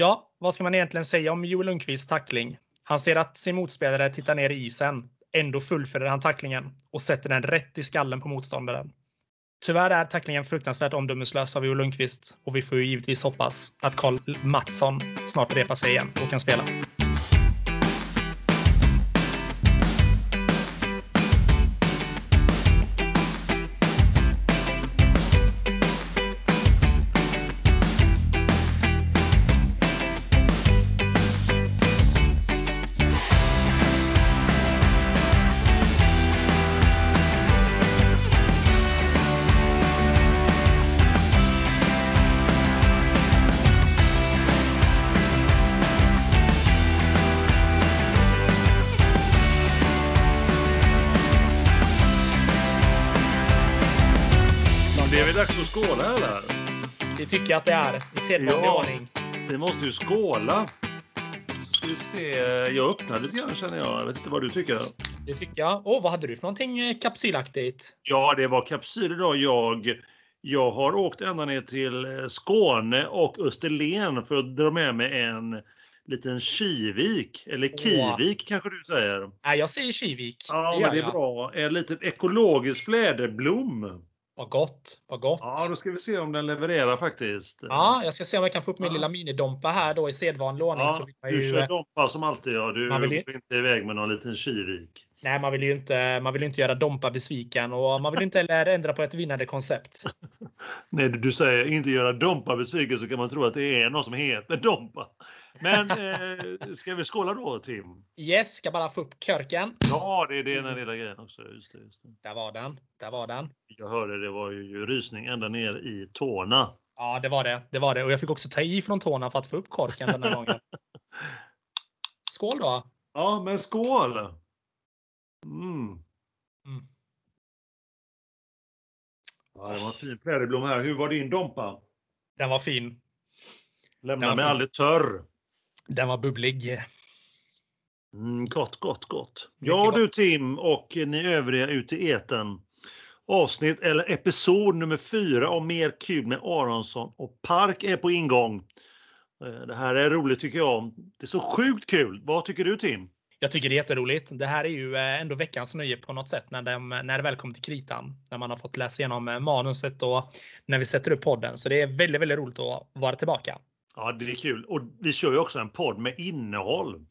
Ja, vad ska man egentligen säga om Joel Lundqvists tackling? Han ser att sin motspelare tittar ner i isen. Ändå fullföljer han tacklingen och sätter den rätt i skallen på motståndaren. Tyvärr är tacklingen fruktansvärt omdömeslös av Joel Lundqvist och vi får ju givetvis hoppas att Karl Mattsson snart repar sig igen och kan spela. Tycker jag att det är i sedvanlig Ja. ordning. Vi måste ju skåla. Så ska vi se. Jag öppnar lite grann känner jag. Jag vet inte vad du tycker. Det tycker jag. Åh, vad hade du för någonting eh, kapsylaktigt? Ja, det var kapsyl idag. Jag, jag har åkt ända ner till eh, Skåne och Österlen för att dra med mig en liten Kivik. Eller Kivik kanske du säger. Nej, jag säger Kivik. Ja, gör men det är jag. bra. En liten ekologisk fläderblom. Vad gott. Vad gott. Ja, då ska vi se om den levererar faktiskt. Ja, jag ska se om jag kan få upp min Ja. lilla minidompa här då i sedvanlig ordning. Ja, så vill man du ju, kör Dompa som alltid. Ja. Du Man vill ju- går inte iväg med någon liten Kivik. nej, man vill ju inte, man vill inte göra Dompa besviken och man vill inte heller ändra på ett vinnande koncept. När du säger inte göra Dompa besviken så kan man tro att det är någon som heter Dompa. Men eh, ska vi skåla då Tim? Yes, ska bara få upp körken. Ja, det är det den lilla grejen också. Just det, just det. Där var den. Där var den. Jag hörde det var ju rysning ända ner i tårna. Ja, det var det. Det var det. Och jag fick också ta i från tårna för att få upp korken den här gången. Skål då! Ja, men skål! Mm. Mm. Ja, det var en fin fläderblom här. Hur var din Dompa? Den var fin. Lämna mig aldrig törr. Den var bubblig. Mm, gott, gott, gott. Ja du Tim och ni övriga ute i eten. Avsnitt eller episod nummer fyra om mer kul med Aronsson och Park är på ingång. Eh, Det här är roligt tycker jag. Det är så sjukt kul. Vad tycker du Tim? Jag tycker det är jätteroligt. Det här är ju eh, ändå veckans nöje på något sätt när, de, när det väl kommer till kritan. När man har fått läsa igenom eh, manuset och när vi sätter upp podden. Så det är väldigt, väldigt roligt att vara tillbaka. Ja, det är kul. Och vi kör ju också en podd med innehåll.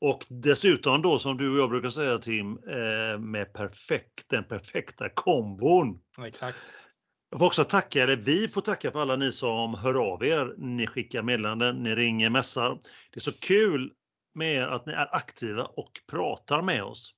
Och dessutom då som du och jag brukar säga Tim, eh, med perfekt, den perfekta kombon. Ja, exakt. Jag får också tacka, eller vi får tacka för alla ni som hör av er. Ni skickar meddelanden, ni ringer, mässar. Det är så kul med att ni är aktiva och pratar med oss.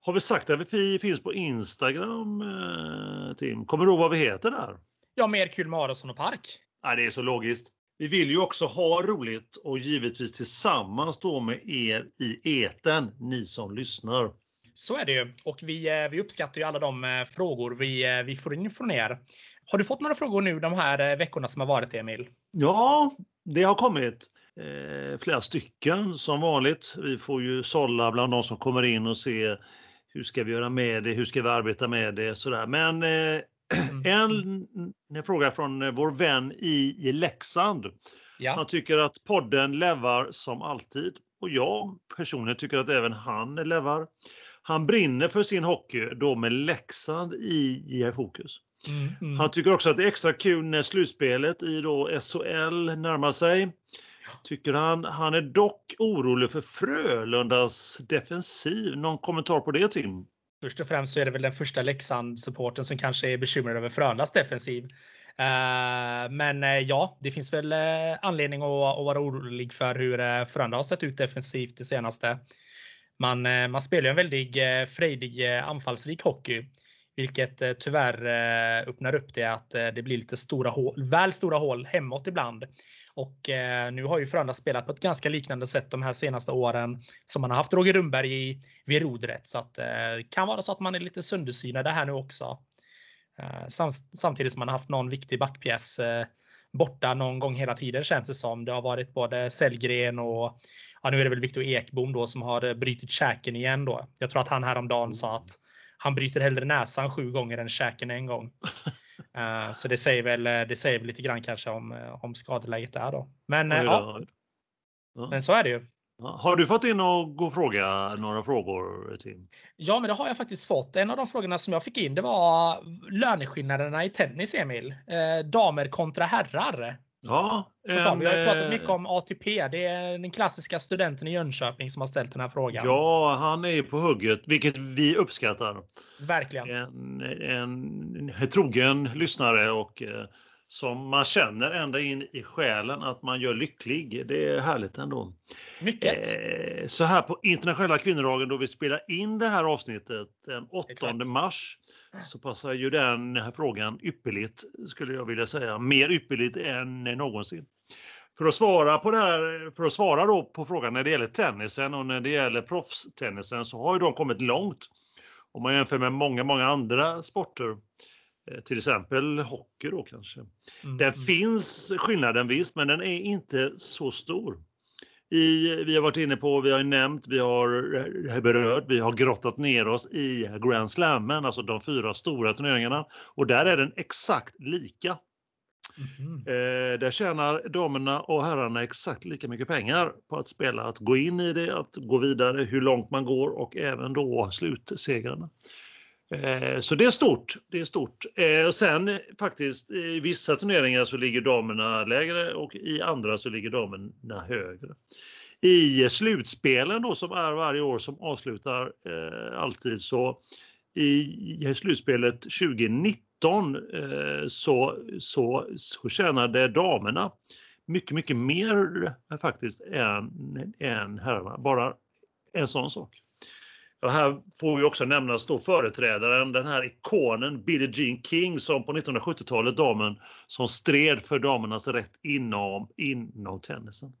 Har vi sagt att vi finns på Instagram, eh, Tim? Kommer du ihåg vad vi heter där? Ja, mer kul med Aronsson och Park. Nej, det är så logiskt. Vi vill ju också ha roligt och givetvis tillsammans då med er i eten, ni som lyssnar. Så är det ju. Och vi, eh, vi uppskattar ju alla de eh, frågor vi, eh, vi får in från er. Har du fått några frågor nu de här veckorna som har varit Emil? Ja, det har kommit eh, flera stycken som vanligt. Vi får ju sålla bland de som kommer in och se hur ska vi göra med det, hur ska vi arbeta med det sådär. Men eh, en, en fråga från eh, vår vän i, i Leksand. Ja, Han tycker att podden levar som alltid och jag personligen tycker att även han levar. Han brinner för sin hockey då med Leksand i, i fokus. mm, mm. Han tycker också att det är extra kul när slutspelet i då SHL närmar sig. Tycker han. Han är dock orolig för Frölundas defensiv. Någon kommentar på det Tim? Först och främst så är det väl den första Leksand-supporten som kanske är bekymrad över Frölundas defensiv. Eh, men eh, ja, det finns väl eh, anledning att, vara orolig för hur Frölunda har sett ut defensivt det senaste. Man, man spelar ju en väldigt frejdig, anfallsrik hockey. Vilket tyvärr öppnar upp det att det blir lite stora hål, väl stora hål hemåt ibland. Och eh, nu har ju Frölunda spelat på ett ganska liknande sätt de här senaste åren som man har haft Roger Rundberg i, vid rodret. Så att det eh, kan vara så att man är lite söndersynade här nu också. Eh, sam, samtidigt som man har haft någon viktig backpjäs eh, borta någon gång hela tiden känns det som. Det har varit både Sellgren och ja, nu är det väl Viktor Ekbom då som har eh, brutit käken igen då. Jag tror att han häromdagen sa att han bryter hellre näsan sju gånger än käken en gång. Eh, så det säger väl, det säger väl lite grann kanske om, om skadeläget där då. Men, ja, ja. men så är det ju. Har du fått in och gå och fråga några frågor Tim? Ja, men det har jag faktiskt fått. En av de frågorna som jag fick in det var löneskillnaderna i tennis, Emil. Eh, damer kontra herrar. Ja, en, vi har pratat mycket om ATP. Det är den klassiska studenten i Jönköping som har ställt den här frågan. Ja, han är på hugget, vilket vi uppskattar. Verkligen. En, en, en trogen lyssnare och eh, som man känner ända in i själen att man gör lycklig. Det är härligt ändå. Mycket. Eh, så här på internationella kvinnodagen då vi spelar in det här avsnittet den 8 Exakt. mars så passar ju den här frågan ypperligt skulle jag vilja säga. Mer ypperligt än någonsin. För att svara på det här, för att svara då på frågan när det gäller tennisen och när det gäller proffstennisen så har ju de kommit långt. Om man jämför med många, många andra sporter. Eh, till exempel hockey då kanske. Mm. Den mm. finns skillnaden visst, men den är inte så stor. I, vi har varit inne på, vi har nämnt, vi har berört, vi har grottat ner oss i Grand Slammen, alltså de fyra stora turneringarna. Och där är den exakt lika. Mm. Eh, där tjänar damerna och herrarna exakt lika mycket pengar på att spela, att gå in i det, att gå vidare, hur långt man går och även då slutsegrarna. Eh, så det är stort. Det är stort. Eh, och sen faktiskt eh, i vissa turneringar så ligger damerna lägre och i andra så ligger damerna högre. I slutspelen då som är varje år som avslutar eh, alltid så i slutspelet 2019 så, så, så tjänade damerna mycket, mycket mer faktiskt än, än herrarna. Bara en sån sak. Och här får vi också nämnas då företrädaren, den här ikonen Billie Jean King som på 1970-talet damen som stred för damernas rätt inom, inom tennisen.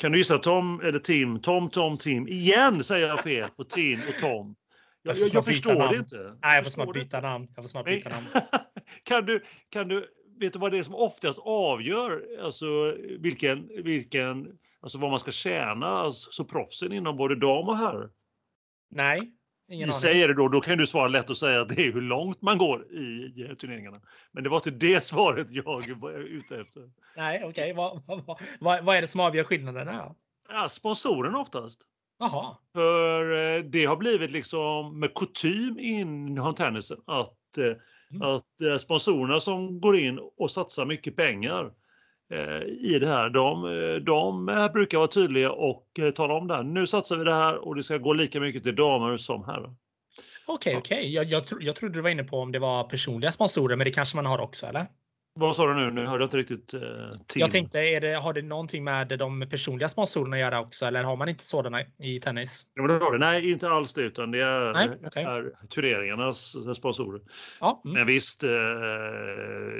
Kan du gissa Tom eller Tim? Tom, Tom, Tim. Igen säger jag fel på Tim och Tom. Jag, jag, jag förstår namn. det inte. Nej, jag får snart byta namn. Jag får snart byta namn. kan, du, kan du, vet du vad det är som oftast avgör alltså vilken, vilken, alltså vad man ska tjäna, alltså proffsen inom både dam och herr? Nej. Ingen aning. säger det då, då kan du svara lätt och säga att det är hur långt man går i turneringarna. Men det var inte det svaret jag var ute efter. Nej, okej. Okay. Vad, vad, vad, är det som avgör skillnaderna? Ja, sponsorerna oftast. Jaha. För eh, det har blivit liksom med kutym inom tennisen att, eh, mm. att eh, sponsorerna som går in och satsar mycket pengar i det här. De, eh, de brukar vara tydliga och eh, tala om det här. Nu satsar vi det här och det ska gå lika mycket till damer som herrar. Okej, okay, okej. Okay. Jag, jag, jag trodde du var inne på om det var personliga sponsorer, men det kanske man har också, eller? Vad sa du nu? Nu hörde jag inte riktigt. Eh, jag tänkte, är det, har det någonting med de personliga sponsorerna att göra också eller har man inte sådana i tennis? Nej, inte alls det utan det är, Nej, okay. är turneringarnas sponsorer. Ja, mm. Men visst eh,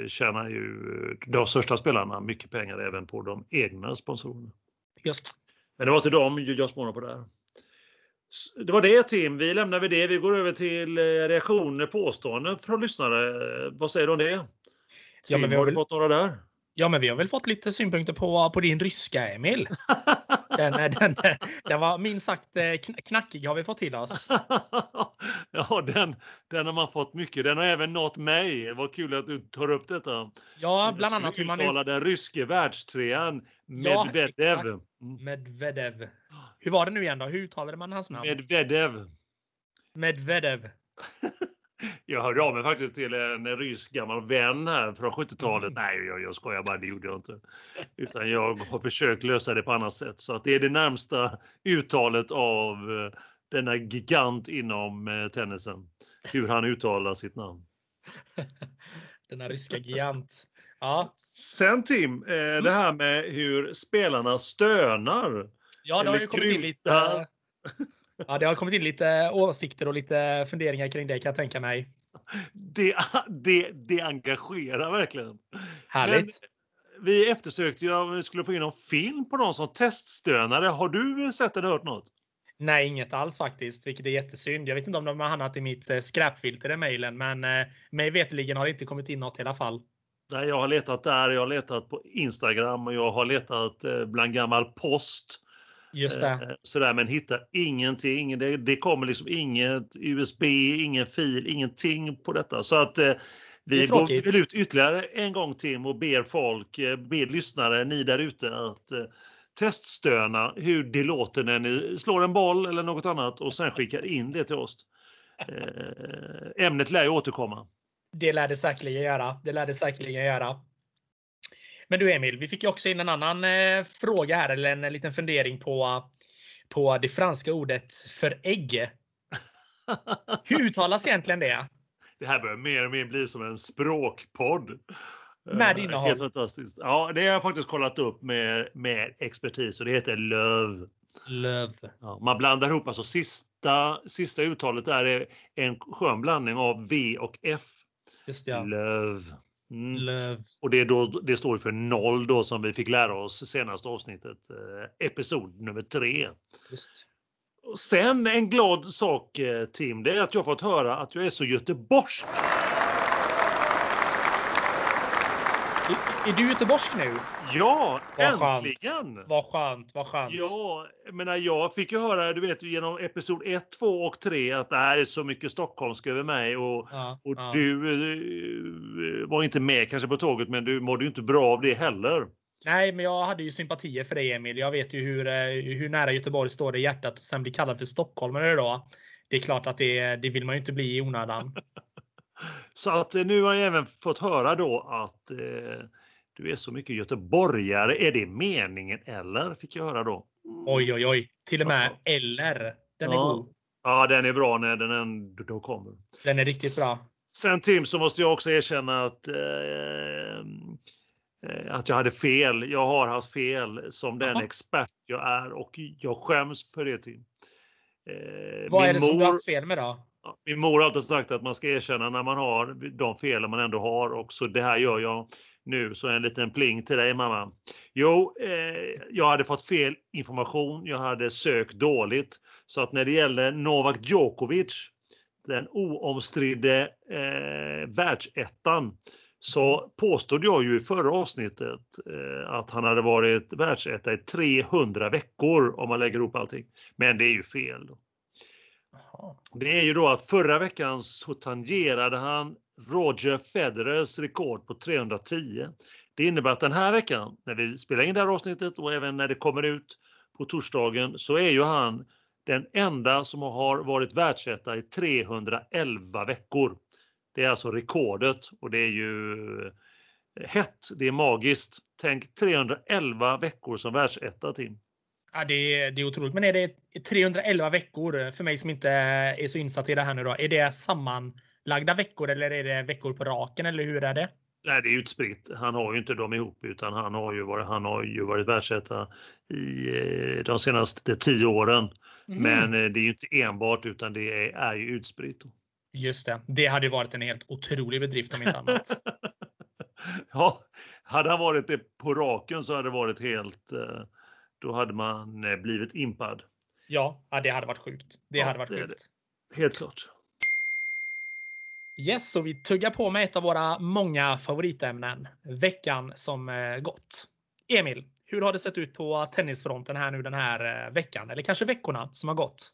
tjänar ju de största spelarna mycket pengar även på de egna sponsorerna. Just. Men det var till dem jag spånade på där. Det var det Tim, vi lämnar vi det. Vi går över till eh, reaktioner, påståenden från lyssnare. Vad säger du om det? Ja, men vi har, du fått några där? Ja, men vi har väl fått lite synpunkter på, på din ryska, Emil. Den, den, den var minst sagt eh, knackig har vi fått till oss. ja, den, den har man fått mycket. Den har även nått mig. Vad kul att du tar upp detta. Ja, bland annat hur man uttalar den ryske världstrean Medvedev. Ja, mm. Medvedev. Hur var det nu igen då? Hur uttalade man hans namn? Medvedev. Medvedev. Jag hörde av mig faktiskt till en rysk gammal vän här från 70-talet. Mm. Nej, jag, jag skojar bara, det gjorde jag inte. Utan jag har försökt lösa det på annat sätt. Så att det är det närmsta uttalet av eh, denna gigant inom eh, tennisen. Hur han uttalar sitt namn. denna ryska gigant. Ja. Sen Tim, eh, det mm. här med hur spelarna stönar. Ja, det har ju kommit in lite Ja, det har kommit in lite åsikter och lite funderingar kring det kan jag tänka mig. Det, det, det engagerar verkligen. Härligt. Men vi eftersökte ju om vi skulle få in någon film på någon som teststönare. Har du sett eller hört något? Nej, inget alls faktiskt, vilket är jättesynd. Jag vet inte om de har hamnat i mitt eh, skräpfilter i mejlen, men eh, mig veterligen har det inte kommit in något i alla fall. Nej, jag har letat där, jag har letat på Instagram och jag har letat eh, bland gammal post. Just det. Eh, sådär, men hittar ingenting. Det, det kommer liksom inget USB, ingen fil, ingenting på detta. Så att eh, Vi går ut ytterligare en gång Tim och ber folk, eh, ber lyssnare, ni där ute att eh, teststöna hur det låter när ni slår en boll eller något annat och sen skickar in det till oss. Eh, ämnet lär ju återkomma. Det lär det säkerligen göra. Det lär det säkerligen göra. Men du Emil, vi fick ju också in en annan eh, fråga här, eller en liten fundering på, på det franska ordet för ägg. Hur uttalas egentligen det? Det här börjar mer och mer bli som en språkpodd. Med innehåll. Helt fantastiskt. Ja, det har jag faktiskt kollat upp med, med expertis och det heter löv. Löv. Ja, man blandar ihop, alltså sista, sista uttalet där är en skön blandning av V och F. Just ja. Löv. Mm. Och det, då, det står för noll då som vi fick lära oss senaste avsnittet, eh, episod nummer tre. Just. Sen en glad sak eh, Tim, det är att jag fått höra att jag är så göteborgsk. Är, är du göteborgsk nu? Ja, vad äntligen! Skönt. Vad skönt, vad skönt. Ja, menar jag fick ju höra, du vet genom episod 1, 2 och 3 att det här är så mycket stockholmska över mig och, ja, och ja. du uh, var inte med kanske på tåget men du mådde ju inte bra av det heller. Nej, men jag hade ju sympatier för dig Emil. Jag vet ju hur, eh, hur nära Göteborg står det i hjärtat och sen bli kallad för stockholmare då. Det är klart att det, det vill man ju inte bli i onödan. Så att eh, nu har jag även fått höra då att eh, du är så mycket göteborgare. Är det meningen eller? Fick jag höra då. Oj, oj, oj. Till och med ja. eller. Den är ja. god. Ja, den är bra när den ändå kommer. Den är riktigt bra. Sen Tim så måste jag också erkänna att eh, att jag hade fel. Jag har haft fel som den Jaha. expert jag är och jag skäms för det Tim. Eh, Vad är det som mor- du har haft fel med då? Ja, Min mor har alltid sagt att man ska erkänna när man har de felen man ändå har och så det här gör jag nu. Så en liten pling till dig mamma. Jo, eh, jag hade fått fel information. Jag hade sökt dåligt. Så att när det gäller Novak Djokovic, den oomstridde eh, världsettan, så påstod jag ju i förra avsnittet eh, att han hade varit världsetta i 300 veckor om man lägger ihop allting. Men det är ju fel. Då. Det är ju då att förra veckan så tangerade han Roger Federers rekord på 310. Det innebär att den här veckan, när vi spelar in det här avsnittet och även när det kommer ut på torsdagen, så är ju han den enda som har varit världsetta i 311 veckor. Det är alltså rekordet och det är ju eh, hett, det är magiskt. Tänk 311 veckor som världsetta Tim. Ja, det, är, det är otroligt. Men är det 311 veckor för mig som inte är så insatt i det här nu då? Är det sammanlagda veckor eller är det veckor på raken eller hur är det? Nej, det är utspritt. Han har ju inte dem ihop utan han har ju varit, han har ju varit världsetta i eh, de senaste tio åren. Mhm. Men eh, det är ju inte enbart utan det är, är ju utspritt. Just det. Det hade varit en helt otrolig bedrift om inte annat. ja, hade han varit det på raken så hade det varit helt, eh, då hade man eh, blivit impad. Ja, det hade varit sjukt. Det Ja, hade varit det sjukt. Helt klart. Yes, så vi tuggar på med ett av våra många favoritämnen. Veckan som eh, gått. Emil, hur har det sett ut på tennisfronten här nu den här eh, veckan? Eller kanske veckorna som har gått?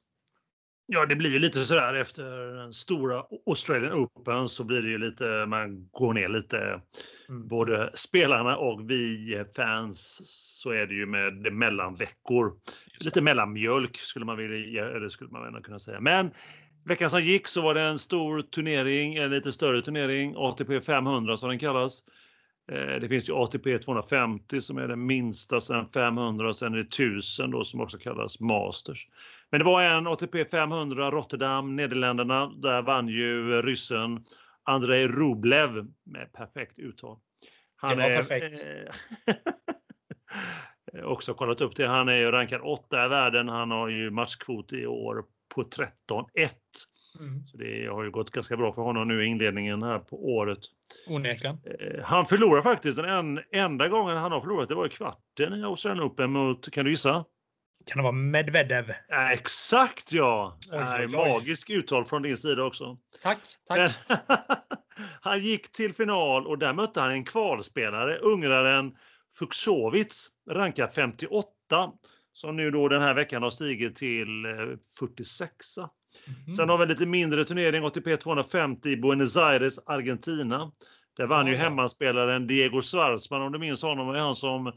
Ja, det blir ju lite sådär efter den stora Australian Open så blir det ju lite, man går ner lite. Mm. Både spelarna och vi fans så är det ju med mellanveckor. Lite mellanmjölk skulle man vilja, eller skulle man kunna säga. Men veckan som gick så var det en stor turnering, en lite större turnering, ATP 500 som den kallas. Eh, Det finns ju ATP 250 som är den minsta, sen 500 och sen är det 1000 då som också kallas Masters. Men det var en ATP 500 Rotterdam, Nederländerna. Där vann ju ryssen Andrei Rublev med perfekt uttal. Det var perfekt. eh, också kollat upp det. Han är ju rankad 8 i världen. Han har ju matchkvot i år på 13-1. Mm. Så det har ju gått ganska bra för honom nu i inledningen här på året. Onekligen. Eh, Han förlorar faktiskt den en, enda gången han har förlorat. Det var i kvarten i Australian Open mot, kan du gissa? Kan det vara Medvedev? Ja, exakt ja! Oj, Nej, oj, oj. Magisk uttal från din sida också. Tack, tack. Han gick till final och där mötte han en kvalspelare, ungraren Fuxovic, rankad 58, som nu då den här veckan har stigit till eh, 46. Mm. Sen har vi lite mindre turnering, ATP 250 i Buenos Aires, Argentina. Där vann ju hemmaspelaren Diego Schwartzman, om du minns honom, var han som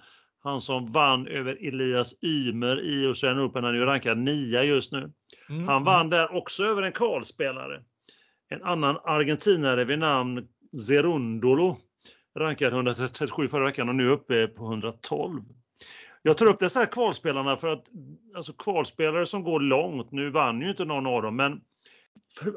han som vann över Elias Ymer i Australian Open. Han är ju rankad nia just nu. Mm. Han vann där också över en kvalspelare. En annan argentinare vid namn Zerundolo. Rankad 137 förra veckan och nu uppe på 112. Jag tar upp dessa här kvalspelarna för att alltså kvalspelare som går långt, nu vann ju inte någon av dem, men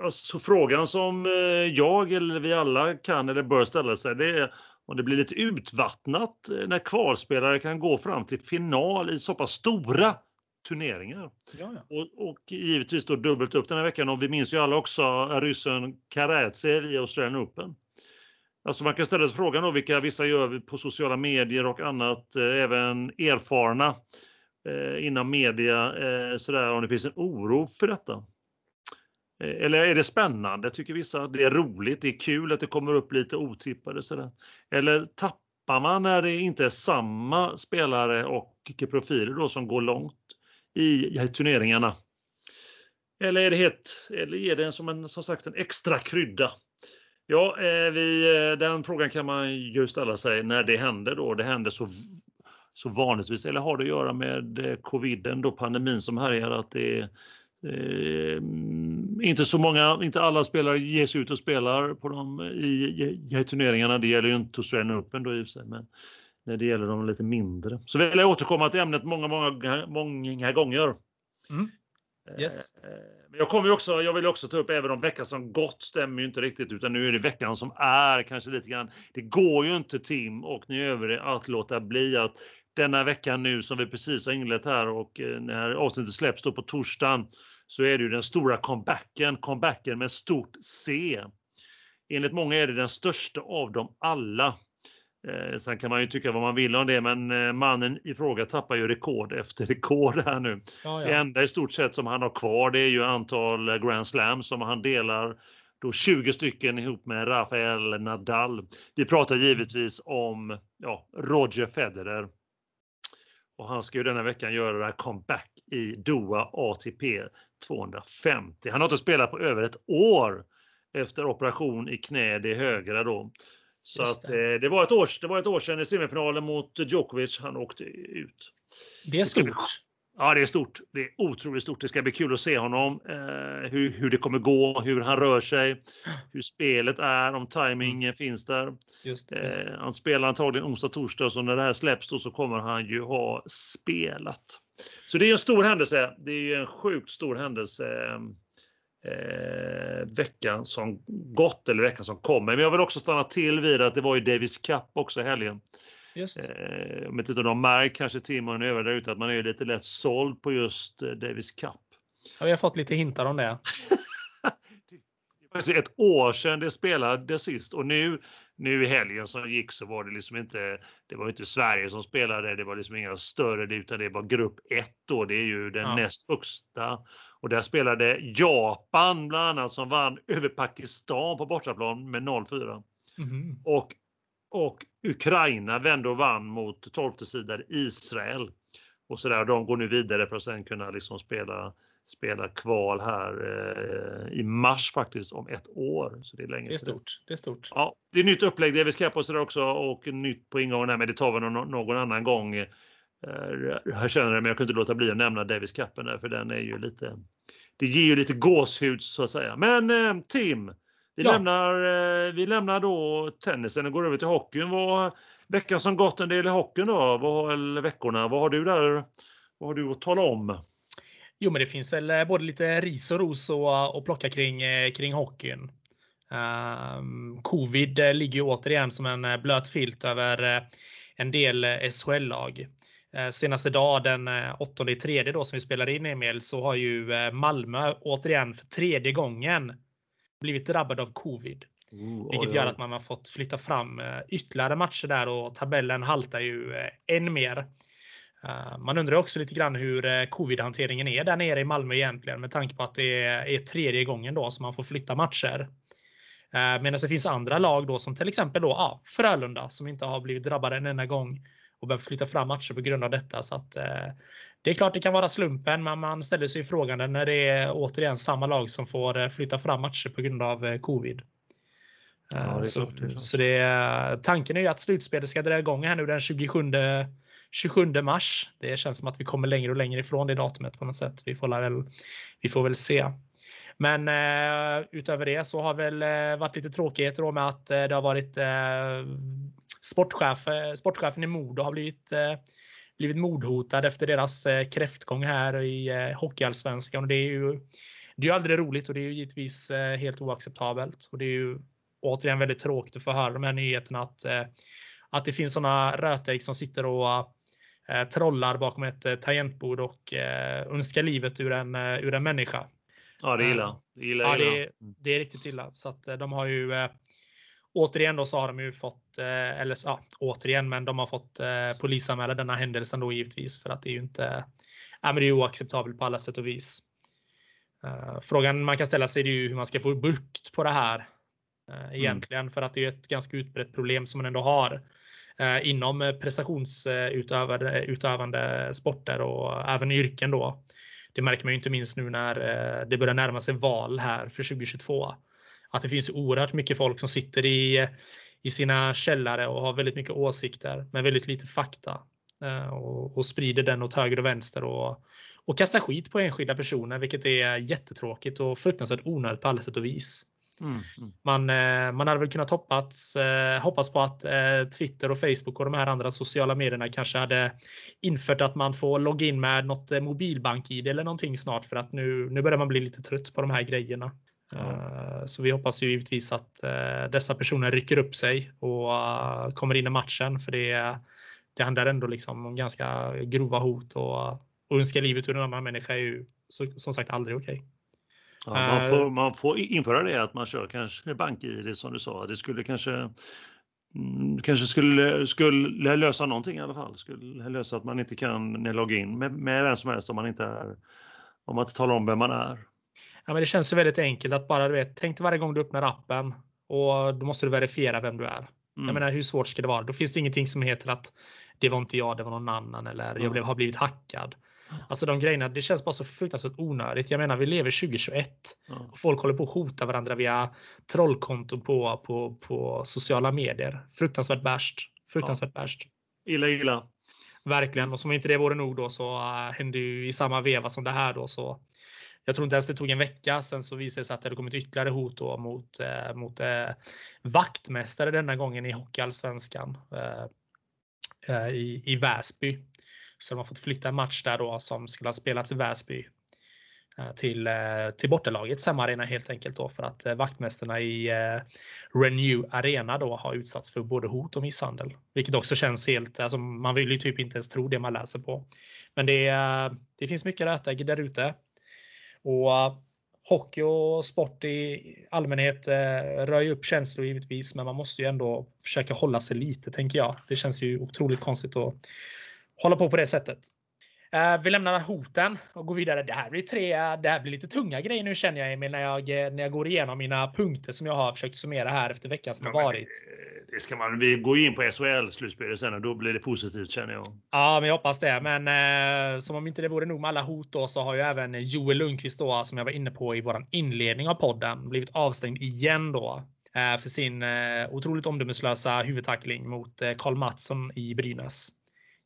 alltså, frågan som eh, jag eller vi alla kan eller bör ställa sig det är om det blir lite utvattnat eh, när kvalspelare kan gå fram till final i så pass stora turneringar. Ja, ja. Och, och, givetvis då dubbelt upp den här veckan och vi minns ju alla också ryssen Karatsev i Australian Open. Alltså man kan ställa sig frågan då vilka vissa gör på sociala medier och annat, eh, även erfarna eh, inom media, eh, sådär, om det finns en oro för detta. Eh, eller är det spännande tycker vissa? Det är roligt, det är kul att det kommer upp lite otippade sådär. Eller tappar man när det inte är samma spelare och profiler då som går långt i, i turneringarna? Eller är det helt, eller är det som en, som sagt en extra krydda? Ja, eh, vi, eh, den frågan kan man ju ställa sig när det händer då. Det händer så, så vanligtvis, eller har det att göra med eh, coviden då, pandemin som härjar, att det är eh, mm, inte så många, inte alla spelare ger sig ut och spelar på dem i, i, i turneringarna. Det gäller ju inte Australian Open då i och för sig, men när det gäller de lite mindre. Så vill jag återkomma till ämnet många, många, många gånger. Mm. Yes. Eh, men jag kommer också, jag vill också ta upp även om veckan som gått stämmer ju inte riktigt utan nu är det veckan som är kanske lite grann. Det går ju inte Tim och ni övriga att låta bli att denna veckan nu som vi precis har inlett här och eh, när avsnittet släpps då på torsdagen så är det ju den stora comebacken, comebacken med stort C. Enligt många är det den största av dem alla. Eh, sen kan man ju tycka vad man vill om det, men eh, mannen i fråga tappar ju rekord efter rekord här nu. Ja, ja. Det enda i stort sett som han har kvar det är ju antal eh, Grand Slam som han delar då 20 stycken ihop med Rafael Nadal. Vi pratar givetvis om ja, Roger Federer. Och han ska ju denna veckan göra comeback i Doha ATP 250. Han har inte spelat på över ett år efter operation i knä, det högra då. Så att, det. Eh, det. var ett år, det var ett år sedan i semifinalen mot Djokovic han åkte ut. Det är stort. Ja, det är stort. Det är otroligt stort. Det ska bli kul att se honom. Eh, hur, hur det kommer gå, hur han rör sig, hur spelet är, om timingen mm. finns där. Just det, just det. Eh, han spelar antagligen onsdag, torsdag, så när det här släpps då så kommer han ju ha spelat. Så det är en stor händelse. Det är en sjukt stor händelse eh, veckan som gått eller veckan som kommer. Men jag vill också stanna till vid att det var ju Davis Cup också helgen. Just. Eh, om inte de märkt kanske Tim och övriga där ute att man är lite lätt såld på just eh, Davis Cup. Ja, vi har fått lite hintar om det. ett år sedan det spelade sist och nu, nu i helgen som gick så var det liksom inte, det var inte Sverige som spelade, det var liksom inga större utan det var grupp 1 då, det är ju den ja. näst högsta. Och där spelade Japan bland annat som vann över Pakistan på bortaplan med 0-4. Mm. Och, och Ukraina vände och vann mot 12 sidor Israel. Och så där, de går nu vidare för att sen kunna liksom spela spela kval här eh, i mars faktiskt om ett år. Så det är längre Det är stort. Det är stort. Ja, det är nytt upplägg, det är vi ska på sådär också och nytt på ingången här, men det tar vi någon, någon annan gång. Eh, jag känner det, men jag kunde inte låta bli att nämna Davis Cupen där, för den är ju lite, det ger ju lite gåshud så att säga. Men eh, Tim, vi, ja. lämnar, eh, vi lämnar då tennisen och går över till hockeyn. Vad, veckan som gått en del i hockeyn då, vad, eller veckorna, vad har du där, vad har du att tala om? Jo, men det finns väl både lite ris och ros att plocka kring, kring hockeyn. Um, Covid ligger ju återigen som en blöt filt över en del SHL-lag. Senaste dag den 8 tredje då som vi spelar in Emil så har ju Malmö återigen för tredje gången blivit drabbad av covid. Ooh, vilket gör att man har fått flytta fram ytterligare matcher där och tabellen haltar ju än mer. Eh, man undrar också lite grann hur eh, covid-hanteringen är där nere i Malmö egentligen med tanke på att det är tredje gången då som man får flytta matcher. Eh, medan det finns andra lag då som till exempel då, ja, Frölunda som inte har blivit drabbade en enda gång och behöver flytta fram matcher på grund av detta. Så att, eh, det är klart det kan vara slumpen, men man ställer sig frågan när det är återigen samma lag som får eh, flytta fram matcher på grund av eh, covid. Ja, det så, klart, det så det, tanken är ju att slutspelet ska dra igång här nu den 27, 27 mars. Det känns som att vi kommer längre och längre ifrån det datumet på något sätt. Vi får väl, vi får väl se. Men eh, utöver det så har väl eh, varit lite tråkigheter då med att eh, det har varit eh, sportchef, eh, sportchefen i Modo har blivit eh, blivit mordhotad efter deras eh, kräftgång här i eh, Hockeyallsvenskan. Och det är ju det är aldrig roligt och det är ju givetvis eh, helt oacceptabelt. Och det är ju återigen väldigt tråkigt att få höra de här nyheterna att, eh, att det finns sådana rötägg som sitter och eh, trollar bakom ett eh, tangentbord och önskar livet ur en, ur en människa. Ja, det är illa. Det är, illa, ja, det, är, det är riktigt illa. Så att de har ju återigen då så har de ju fått, eh, eller ja, återigen, men de har fått eh, polisanmäla denna händelsen då givetvis för att det är ju inte, ja, men det är oacceptabelt på alla sätt och vis. Eh, frågan man kan ställa sig är ju hur man ska få bukt på det här mm. egentligen, mm. för att det är ett ganska utbrett problem som man ändå har inom prestationsutövande sporter och även yrken då. Det märker man ju inte minst nu när eh, det börjar närma sig val här för 2022 att det finns oerhört mycket folk som sitter i, i sina källare och har väldigt mycket åsikter med väldigt lite fakta eh, och, och sprider den åt höger och vänster och, och kastar skit på enskilda personer, vilket är jättetråkigt och fruktansvärt onödigt på alla sätt och vis. Mm, mm. Man, eh, man hade väl kunnat hoppats, eh, hoppas på att Twitter och Facebook och de här andra sociala medierna kanske hade infört att man får logga in med något mobilbank-id eller någonting snart för att nu, nu börjar man bli lite trött på de här grejerna. Eh, så vi hoppas ju givetvis att eh, dessa personer rycker upp sig och eh, kommer in i matchen för det, det handlar ändå liksom om ganska grova hot och, och önska livet ur en annan människa är ju som sagt aldrig okej. Okay. Ja, man, får, man får införa det att man kör kanske bank-id som du sa. Det skulle kanske mm, kanske skulle, skulle lösa någonting i alla fall. Skulle lösa att man inte kan logga in med, med vem som helst om man inte är om man inte talar om vem man är. Ja, men det känns så väldigt enkelt att bara du vet, tänk dig varje gång du öppnar appen och då måste du verifiera vem du är. Mm. Jag menar hur svårt ska det vara? Då finns det ingenting som heter att det var inte jag, det var någon annan eller mm. jag blev, har blivit hackad. Alltså de grejerna, det känns bara så fruktansvärt onödigt. Jag menar vi lever 2021 mm. och folk håller på att hota varandra via trollkonton på, på, på sociala medier. Fruktansvärt värst. Fruktansvärt ja. värst. Illa, illa. Verkligen. Och som inte det vore nog då så uh, hände ju i samma veva som det här då så jag tror inte ens det tog en vecka. Sen så visade det sig att det hade kommit ytterligare hot då mot, eh, mot eh, vaktmästare denna gången i Hockeyallsvenskan eh, eh, i, i Väsby. Så de har fått flytta en match där då som skulle ha spelats i Väsby eh, Till eh, till, bortalaget samma arena helt enkelt då för att eh, vaktmästarna i Renew Arena då har utsatts för både hot och misshandel. Vilket också känns helt, alltså man vill ju typ inte ens tro det man läser på. Men det, det finns mycket rötägg där ute. Och hockey och sport i allmänhet rör ju upp känslor givetvis, men man måste ju ändå försöka hålla sig lite, tänker jag. Det känns ju otroligt konstigt att hålla på på det sättet. Eh, vi lämnar hoten och går vidare. Det här blir tre, det här blir lite tunga grejer nu känner jag Emil när jag, när jag går igenom mina punkter som jag har försökt summera här efter veckan som ja, har varit. Det ska man, vi går in på SHL slutspelet sen och då blir det positivt känner jag. Ja, men jag hoppas det. Men eh, som om inte det vore nog med alla hot då så har ju även Joel Lundqvist då som jag var inne på i våran inledning av podden blivit avstängd igen då eh, för sin eh, otroligt omdömeslösa huvudtackling mot eh, Karl Mattsson i Brynäs.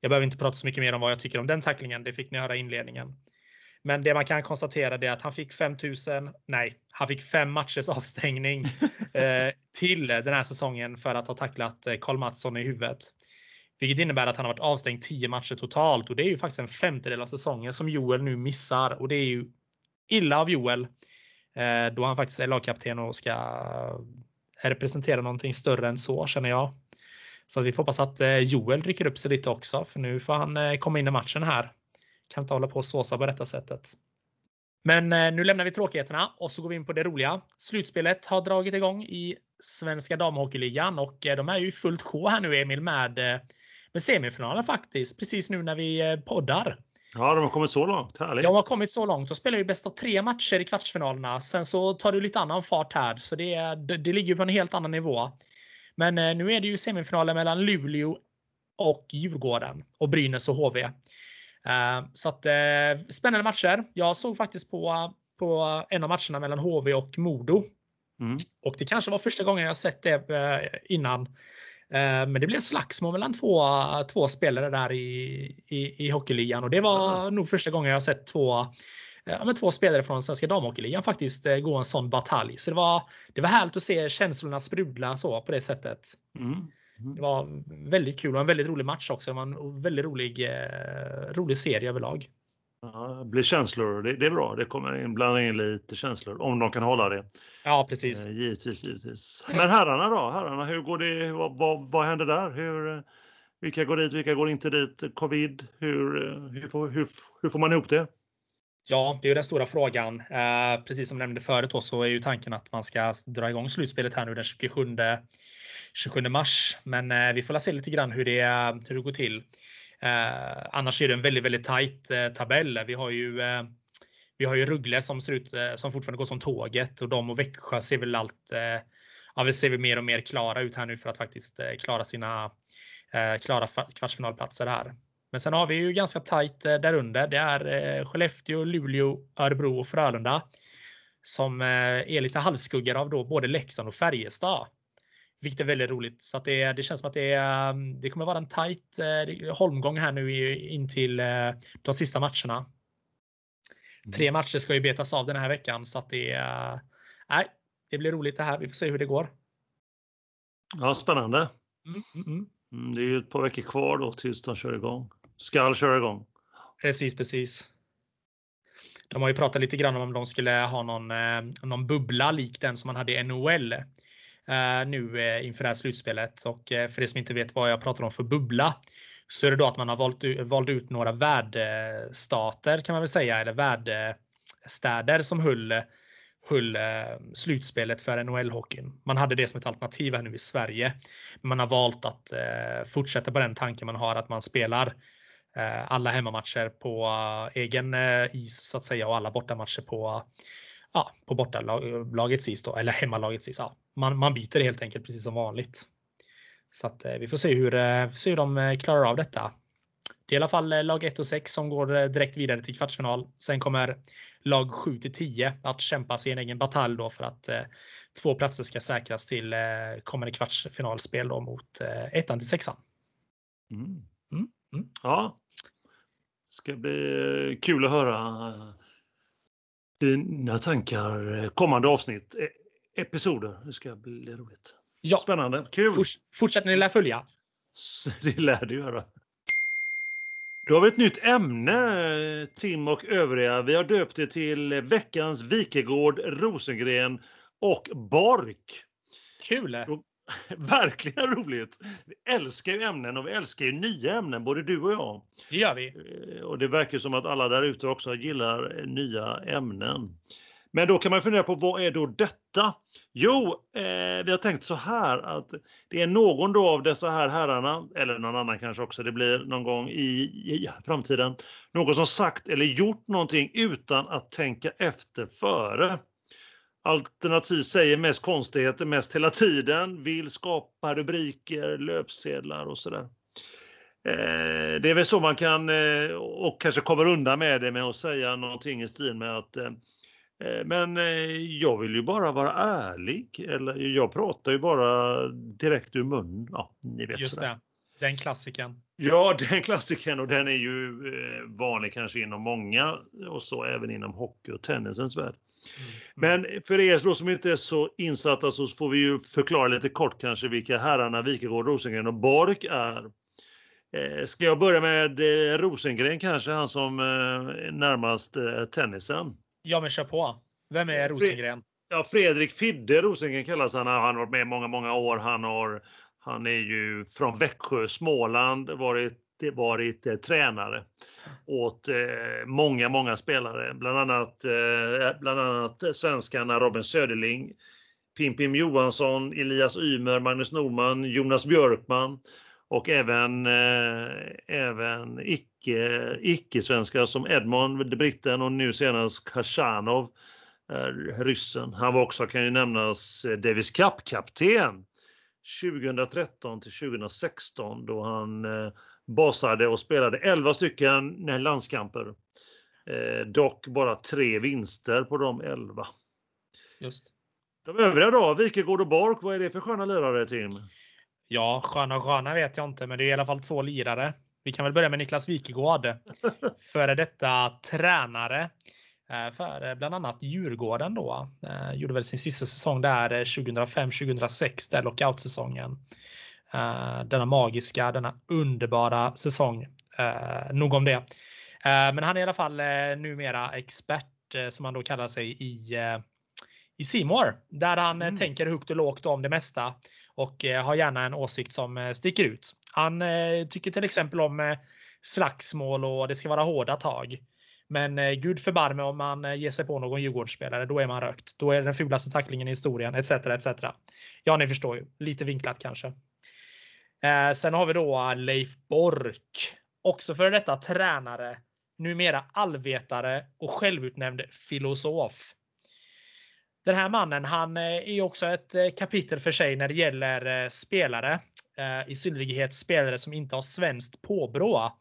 Jag behöver inte prata så mycket mer om vad jag tycker om den tacklingen. Det fick ni höra i inledningen. Men det man kan konstatera är att han fick 5000, nej, han fick fem matchers avstängning eh, till den här säsongen för att ha tacklat eh, Karl Mattsson i huvudet. Vilket innebär att han har varit avstängd 10 matcher totalt och det är ju faktiskt en femtedel av säsongen som Joel nu missar och det är ju illa av Joel. Eh, då han faktiskt är lagkapten och ska representera någonting större än så känner jag. Så vi får hoppas att eh, Joel rycker upp sig lite också, för nu får han eh, komma in i matchen här. Kan inte hålla på och såsa på detta sättet. Men eh, nu lämnar vi tråkigheterna och så går vi in på det roliga. Slutspelet har dragit igång i Svenska Damhockeyligan och de är ju i fullt sjå här nu Emil med, med semifinalen faktiskt. Precis nu när vi poddar. Ja, de har kommit så långt. Härligt. De har kommit så långt. De spelar ju bäst av tre matcher i kvartsfinalerna. Sen så tar det lite annan fart här, så det, det, det ligger på en helt annan nivå. Men eh, nu är det ju semifinaler mellan Luleå och Djurgården och Brynäs och HV. Så att spännande matcher. Jag såg faktiskt på, på en av matcherna mellan HV och Modo. Mm. Och det kanske var första gången jag sett det innan. Men det blev slagsmål mellan två, två spelare där i, i, i hockeyligan och det var mm. nog första gången jag sett två ja, men två spelare från svenska damhockeyligan faktiskt eh, gå en sån batalj. Så det var, det var härligt att se känslorna sprudla så på det sättet. Mm. Mm. Det var väldigt kul och en väldigt rolig match också. Det var en väldigt rolig, eh, rolig serie överlag. Ja, blir känslor, det, det, är bra. Det kommer in, blanda in lite känslor om de kan hålla det. Ja, precis. Eh, givetvis, givetvis. Men herrarna då? Herrarna, hur går det? Vad, vad, vad händer där? Hur, vilka går dit? Vilka går inte dit? Covid? Hur, eh, hur, får, hur, hur får man ihop det? Ja, det är den stora frågan. Eh, precis som nämnde förut så är ju tanken att man ska dra igång slutspelet här nu den 27, 27 mars. Men eh, vi får se lite grann hur det, hur det går till. Eh, annars är det en väldigt, väldigt tajt eh, tabell. Vi har ju eh, vi har ju Ruggle som ser ut eh, som fortfarande går som tåget och de och Växjö ser väl allt eh, ja, vi ser väl mer och mer klara ut här nu för att faktiskt eh, klara sina eh, klara kvartsfinalplatser här. Men sen har vi ju ganska tajt eh, därunder. Det är eh, Skellefteå, Luleå, Örebro och Frölunda. Som eh, är lite halvskuggor av då både Leksand och Färjestad. Vilket är väldigt roligt. Så att det, det känns som att det, det kommer vara en tajt holmgång här nu in till de sista matcherna. Mm. Tre matcher ska ju betas av den här veckan så att det, nej, det blir roligt det här. Vi får se hur det går. Ja, spännande. Mm, mm, mm. mm det är ju ett par veckor kvar då tills de kör igång ska köra igång. Precis, precis. De har ju pratat lite grann om de skulle ha någon, eh, någon bubbla lik den som man hade i NHL eh, nu eh, inför det här slutspelet. Och för er som inte vet vad jag pratar om för bubbla så är det då att man har valt, valt ut några värdstater kan man väl säga, eller värdstäder som höll, höll slutspelet för NHL-hockeyn. Man hade det som ett alternativ här nu i Sverige. Men man har valt att fortsätta på den tanken man har att man spelar alla hemmamatcher på eh, egen eh, is så att säga och alla bortamatcher på ja, på bortalagets is då, eller hemmalagets is. Ja. Man, man byter helt enkelt precis som vanligt. Så att vi får se hur, se hur de klarar av detta. Det är i alla fall lag 1 och 6 som går direkt vidare till kvartsfinal. Sen kommer lag 7 till 10 att kämpa sin egen batalj då för att eh, två platser ska säkras till eh, kommande kvartsfinalspel då mot eh, ettan till sexan. Mm. Mm. Mm. Ja, ska bli kul att höra dina tankar kommande avsnitt, e, episoder. Det ska bli roligt. Ja. Spännande, kul! Forts fortsätter ni att följa? Det lär du göra. Då har vi ett nytt ämne, Tim och övriga. Vi har döpt det till veckans Vikegård, Rosengren och Bork. Kul! Då, verkligen roligt. Vi älskar ju ämnen och vi älskar ju nya ämnen, både du och jag. Det gör vi. Eh, och det verkar som att alla där ute också gillar eh, nya ämnen. Men då kan man fundera på vad är då detta? Jo, eh, vi har tänkt så här att det är någon då av dessa här herrarna, eller någon annan kanske också, det blir någon gång i, i framtiden, någon som sagt eller gjort någonting utan att tänka efter före. Alternativ säger mest konstigheter mest hela tiden, vill skapa rubriker, löpsedlar och sådär. Eh, det är väl så man kan eh, och kanske kommer undan med det med att säga någonting i stil med att eh, men jag vill ju bara vara ärlig eller jag pratar ju bara direkt ur mun. Ja, ni vet Just det, den klassiken. Ja, den klassiken och den är ju vanlig kanske inom många och så även inom hockey och tennisens värld. Mm. Men för er då som inte är så insatta så får vi ju förklara lite kort kanske vilka herrarna Wikegård, Rosengren och Bork är. Eh, ska jag börja med eh, Rosengren kanske, han som är eh, närmast tennisen? Ja men kör på. Vem är Rosengren? Ja, Fredrik Fidde Rosengren kallas han. Han har varit med många, många år. Han, har, han är ju från Växjö, Småland, varit varit eh, tränare åt eh, många, många spelare. Bland annat, eh, eh bland annat svenskarna Robin Söderling, Pimpim Johansson, Elias Ymer, Magnus Norman, Jonas Björkman och även, eh, även icke, icke-svenskar som Edmond, britten och nu senast Khachanov, eh, ryssen. Han var också, kan ju nämnas, Davis Cup-kapten 2013 till 2016 då han eh, basade och spelade 11 stycken landskamper. Eh, dock bara tre vinster på de 11. Just. De övriga då, Wikegård och Bork, vad är det för sköna lirare Tim? Ja, sköna och sköna vet jag inte, men det är i alla fall två lirare. Vi kan väl börja med Niklas Wikegård. Före detta tränare eh, för eh, bland annat Djurgården då. Eh, gjorde väl sin sista säsong där 2005-2006, där lockoutsäsongen. Denna magiska, denna underbara säsong. Nog om det. Men han är i alla fall numera expert som han då kallar sig i i Simor där han mm. tänker högt och lågt om det mesta och har gärna en åsikt som sticker ut. Han tycker till exempel om slagsmål och det ska vara hårda tag. Men eh, gud förbarme om man eh, ger sig på någon Djurgårdsspelare, då är man rökt. Då är det den fulaste tacklingen i historien, etc. etc. Ja, ni förstår ju. Lite vinklat kanske. Eh, sen har vi då eh, Leif Bork. Också före detta tränare, numera allvetare och självutnämnd filosof. Den här mannen, han eh, är också ett eh, kapitel för sig när det gäller spelare. I synnerhet spelare som inte har svenskt påbrå.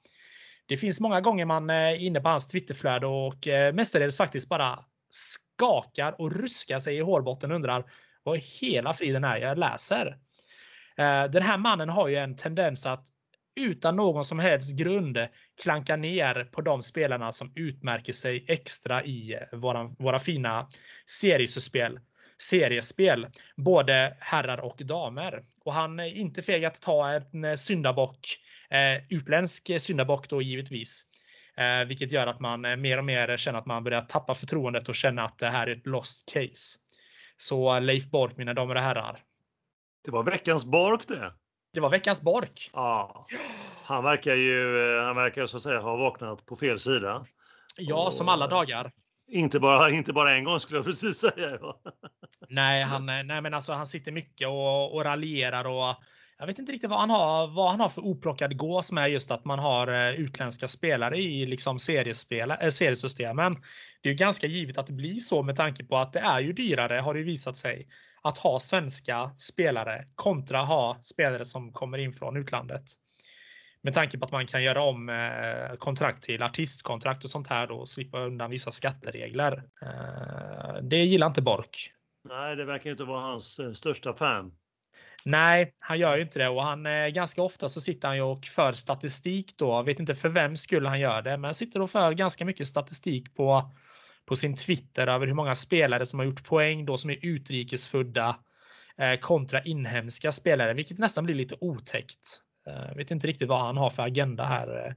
Det finns många gånger man är inne på hans Twitterflöde och mestadels faktiskt bara skakar och ruskar sig i hårbotten och undrar vad i hela friden är jag läser. Eh, den här mannen har ju en tendens att utan någon som helst grund klanka ner på de spelarna som utmärker sig extra i eh, våra, våra fina seriespel. seriespel, både herrar och damer. Och han är inte feg att ta en eh, syndabock Eh, utländsk syndabock då givetvis. Eh, vilket gör att man mer och mer känner att man börjar tappa förtroendet och känna att det här är ett lost case. Så Leif Bork, mina damer och herrar. Det var veckans Bork det. Det var veckans Bork. Ja. Han verkar ju, han verkar så att säga ha vaknat på fel sida. Ja, och... som alla dagar. Inte bara, inte bara en gång skulle jag precis säga. nej, han, nej, men alltså han sitter mycket och, och raljerar och jag vet inte riktigt vad han har, vad han har för oplockad gås med just att man har eh, utländska spelare i liksom seriespel, äh, seriesystemen. Det är ju ganska givet att det blir så med tanke på att det är ju dyrare, har det visat sig, att ha svenska spelare kontra ha spelare som kommer in från utlandet. Med tanke på att man kan göra om eh, kontrakt till artistkontrakt och sånt här då och slippa undan vissa skatteregler. Det gillar inte Bork. Nej, det verkar inte vara hans största fan. Nej, han gör ju inte det och han eh, ganska ofta så sitter han ju och för statistik då. Jag vet inte för vem skulle han gör det, men han sitter och för ganska mycket statistik på på sin Twitter över hur många spelare som har gjort poäng då som är utrikesfödda eh, kontra inhemska spelare, vilket nästan blir lite otäckt. Eh, vet inte riktigt vad han har för agenda här, eh,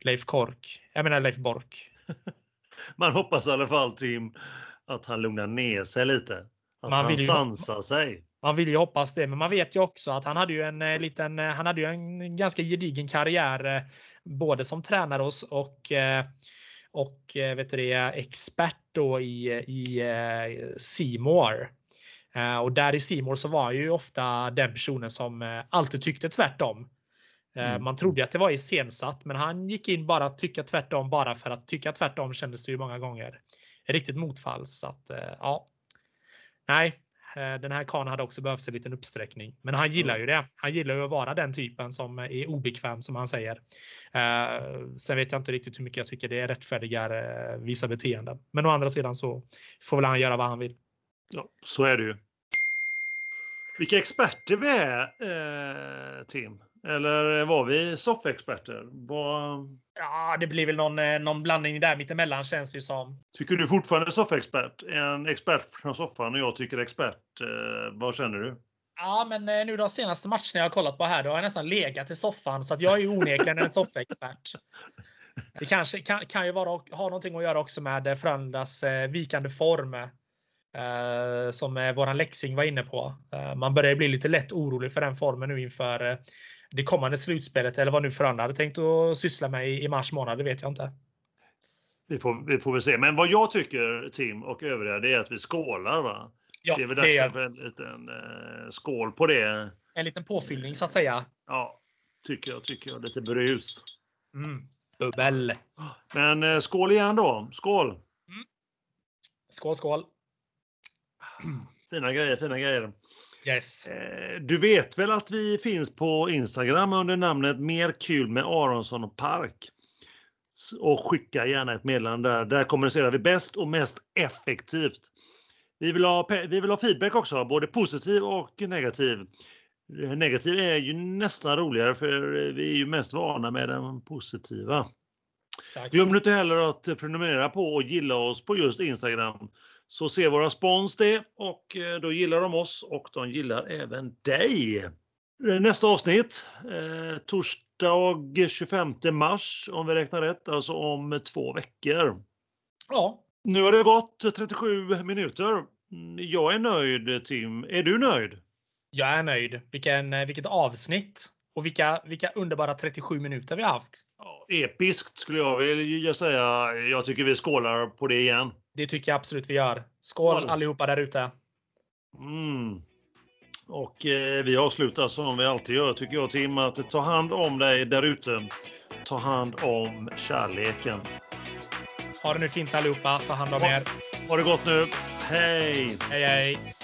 Leif Kork. Jag menar Leif Bork. Man hoppas i alla fall Tim att han lugnar ner sig lite. Att Man han sansar sig. Man vill ju hoppas det, men man vet ju också att han hade ju en liten, han hade ju en ganska gedigen karriär både som tränare och, och, och vet du expert då i, i Seymour. Och där i Seymour så var ju ofta den personen som alltid tyckte tvärtom. Mm. Man trodde att det var iscensatt, men han gick in bara att tycka tvärtom bara för att tycka tvärtom kändes det ju många gånger riktigt motfall. Så att ja, nej, Eh, den här karln hade också behövt en liten uppsträckning. Men han gillar ju det. Han gillar ju att vara den typen som är obekväm som han säger. Eh, sen vet jag inte riktigt hur mycket jag tycker det är rättfärdigar vissa beteenden. Men å andra sidan så får väl han göra vad han vill. Ja, så är det ju. Vilka experter vi är, eh, Tim. Eller var vi soffexperter? Var... Ja, det blir väl någon, eh, någon blandning där mittemellan känns det som. Tycker du fortfarande soffexpert? En expert från soffan och jag tycker expert. Eh, vad känner du? Ja, men eh, nu de senaste matcherna jag har kollat på här, då har jag nästan legat i soffan så att jag är onekligen en soffexpert. Det kanske kan, kan ju vara, ha någonting att göra också med Frölundas vikande form. Eh, som våran Lexing var inne på. Eh, man börjar bli lite lätt orolig för den formen nu inför det kommande slutspelet eller vad nu Frölunda hade tänkt att syssla med i, mars månad, det vet jag inte. Vi får, vi får väl se. Men vad jag tycker Tim och övriga det är att vi skålar va? Ja, det är väl dags för en liten eh, skål på det. En liten påfyllning så att säga. Ja, tycker jag. Tycker jag. Lite brus. Mm. Bubbel. Men eh, skål igen då. Skål! Mm. Skål, skål! Fina grejer, fina grejer. Yes. Eh, du vet väl att vi finns på Instagram under namnet Mer kul med Aronsson och Park. Och skicka gärna ett meddelande där. Där kommunicerar vi bäst och mest effektivt. Vi vill ha, vi vill ha feedback också, både positiv och negativ. Negativ är ju nästan roligare för vi är ju mest vana med den positiva. Glöm inte heller att prenumerera på och gilla oss på just Instagram. Så ser våra spons det och eh, då gillar de oss och de gillar även dig. Nästa avsnitt, eh, torsdag 25 mars om vi räknar rätt, alltså om två veckor. Ja. Nu har det gått 37 minuter. Jag är nöjd Tim. Är du nöjd? Jag är nöjd. Vilken, eh, vilket avsnitt! Och vilka, vilka underbara 37 minuter vi har haft. Ja, episkt skulle jag vilja säga. Jag tycker vi skålar på det igen. Det tycker jag absolut vi gör. Skål ja. allihopa där ute! Mm. Och eh, vi avslutar som vi alltid gör tycker jag Tim, att ta hand om dig där ute. Ta hand om kärleken. Ha det nu fint allihopa. Ta hand om er. Ha det gott nu. Hej! Hej hej!